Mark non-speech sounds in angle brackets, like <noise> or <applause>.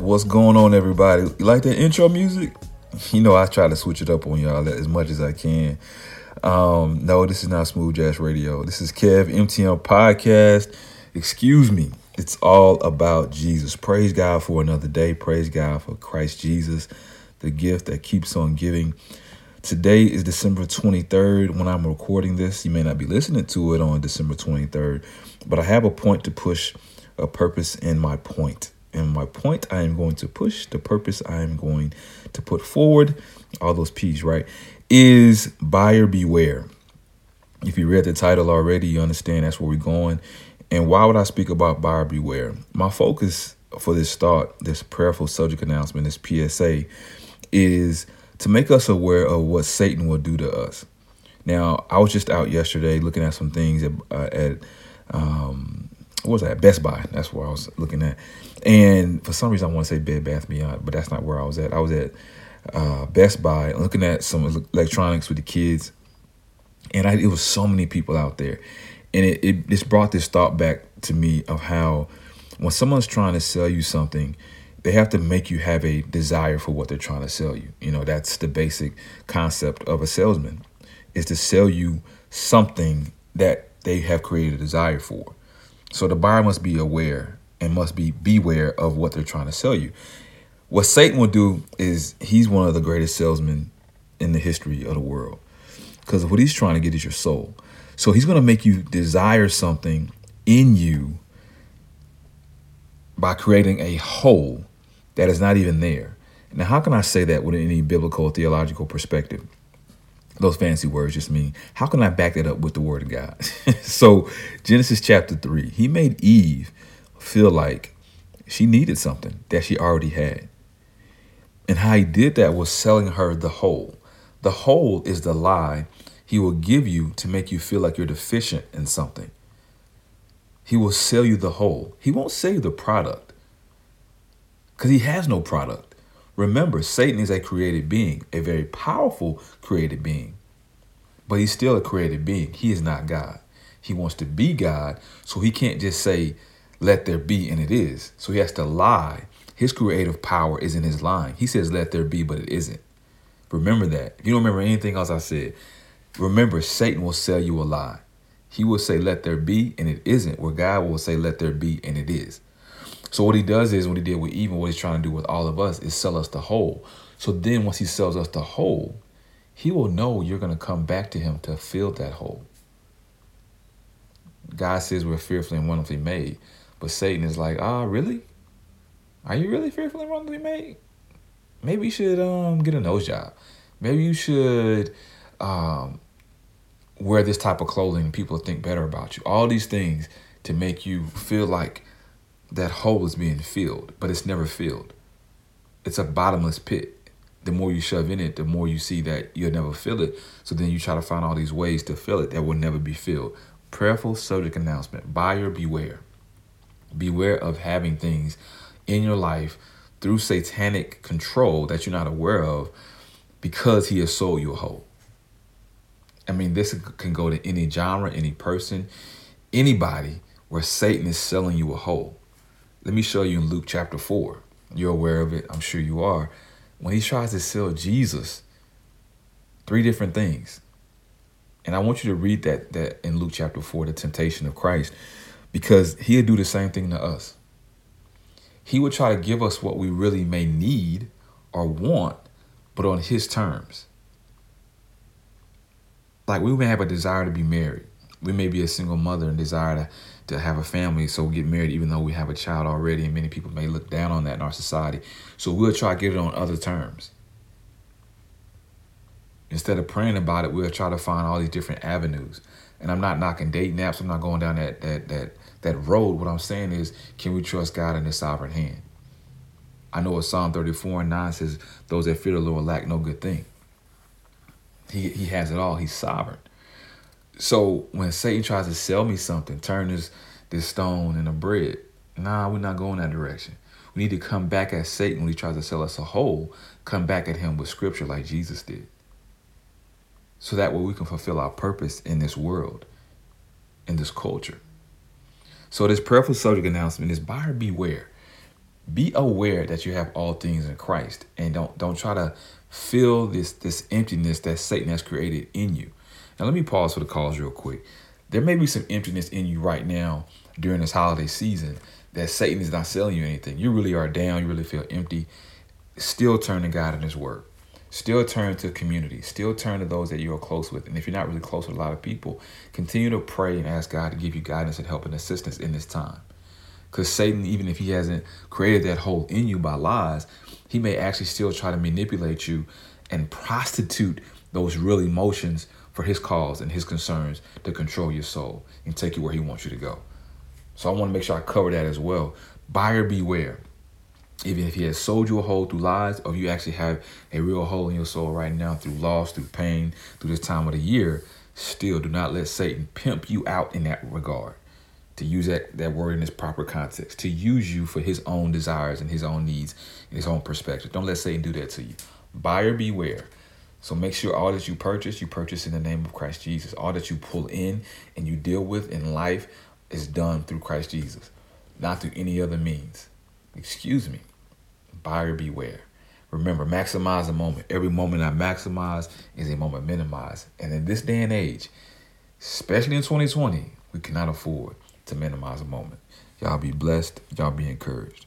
What's going on, everybody? You like that intro music? <laughs> You know, I try to switch it up on y'all as much as I can. Um, no, this is not Smooth Jazz Radio. This is Kev MTM Podcast. Excuse me. It's all about Jesus. Praise God for another day. Praise God for Christ Jesus, the gift that keeps on giving. Today is December 23rd. When I'm recording this, you may not be listening to it on December 23rd, but I have a point to push, a purpose in my point and my point I am going to push, the purpose I am going to put forward, all those P's, right, is buyer beware. If you read the title already, you understand that's where we're going. And why would I speak about buyer beware? My focus for this start, this prayerful subject announcement, this PSA, is to make us aware of what Satan will do to us. Now, I was just out yesterday looking at some things at, uh, at um, what was that? Best Buy. That's where I was looking at. And for some reason, I want to say Bed Bath Beyond, but that's not where I was at. I was at uh, Best Buy looking at some electronics with the kids, and I, it was so many people out there, and it, it brought this thought back to me of how when someone's trying to sell you something, they have to make you have a desire for what they're trying to sell you. You know, that's the basic concept of a salesman is to sell you something that they have created a desire for. So the buyer must be aware and must be beware of what they're trying to sell you. What Satan will do is he's one of the greatest salesmen in the history of the world. Because what he's trying to get is your soul. So he's going to make you desire something in you by creating a hole that is not even there. Now, how can I say that with any biblical theological perspective? Those fancy words just mean, how can I back that up with the word of God? <laughs> so, Genesis chapter 3, he made Eve feel like she needed something that she already had. And how he did that was selling her the hole. The hole is the lie he will give you to make you feel like you're deficient in something. He will sell you the hole. He won't sell you the product because he has no product. Remember, Satan is a created being, a very powerful created being, but he's still a created being. He is not God. He wants to be God, so he can't just say, let there be, and it is. So he has to lie. His creative power is in his lying. He says, let there be, but it isn't. Remember that. If you don't remember anything else I said, remember Satan will sell you a lie. He will say, let there be, and it isn't, where God will say, let there be, and it is. So what he does is what he did with Eve, what he's trying to do with all of us is sell us the hole. So then once he sells us the hole, he will know you're going to come back to him to fill that hole. God says we're fearfully and wonderfully made. But Satan is like, ah, really? Are you really fearfully and wonderfully made? Maybe you should um get a nose job. Maybe you should um wear this type of clothing people think better about you. All these things to make you feel like that hole is being filled, but it's never filled. It's a bottomless pit. The more you shove in it, the more you see that you'll never fill it. So then you try to find all these ways to fill it that will never be filled. Prayerful subject announcement. Buyer beware. Beware of having things in your life through satanic control that you're not aware of because he has sold you a hole. I mean, this can go to any genre, any person, anybody where Satan is selling you a hole. Let me show you in Luke chapter 4. You're aware of it, I'm sure you are. When he tries to sell Jesus, three different things. And I want you to read that that in Luke chapter 4, the temptation of Christ because he'll do the same thing to us. He would try to give us what we really may need or want, but on his terms. Like we may have a desire to be married. We may be a single mother and desire to, to have a family, so get married even though we have a child already, and many people may look down on that in our society. So we'll try to get it on other terms. Instead of praying about it, we'll try to find all these different avenues. And I'm not knocking dating apps. I'm not going down that that that that road. What I'm saying is, can we trust God in His sovereign hand? I know what Psalm 34 and 9 says, those that fear the Lord lack no good thing. He he has it all. He's sovereign. So when Satan tries to sell me something, turn this this stone into bread, nah, we're not going that direction. We need to come back at Satan when he tries to sell us a hole, come back at him with scripture like Jesus did so that way we can fulfill our purpose in this world, in this culture. So this prayerful subject announcement is buyer beware. be aware that you have all things in Christ and don't don't try to fill this this emptiness that Satan has created in you. Now let me pause for the calls real quick. There may be some emptiness in you right now during this holiday season that Satan is not selling you anything. You really are down, you really feel empty. Still turn to God and his word. Still turn to community. Still turn to those that you are close with. And if you're not really close with a lot of people, continue to pray and ask God to give you guidance and help and assistance in this time. Because Satan, even if he hasn't created that hole in you by lies, he may actually still try to manipulate you and prostitute those real emotions for his cause and his concerns to control your soul and take you where he wants you to go. So I want to make sure I cover that as well. Buyer beware. Even if he has sold you a hole through lies, or you actually have a real hole in your soul right now through loss, through pain, through this time of the year, still do not let Satan pimp you out in that regard to use that, that word in its proper context, to use you for his own desires and his own needs and his own perspective. Don't let Satan do that to you. Buyer beware. So make sure all that you purchase, you purchase in the name of Christ Jesus. All that you pull in and you deal with in life is done through Christ Jesus, not through any other means. Excuse me. Buyer beware. Remember, maximize a moment. Every moment I maximize is a moment minimized. And in this day and age, especially in 2020, we cannot afford to minimize a moment. Y'all be blessed. Y'all be encouraged.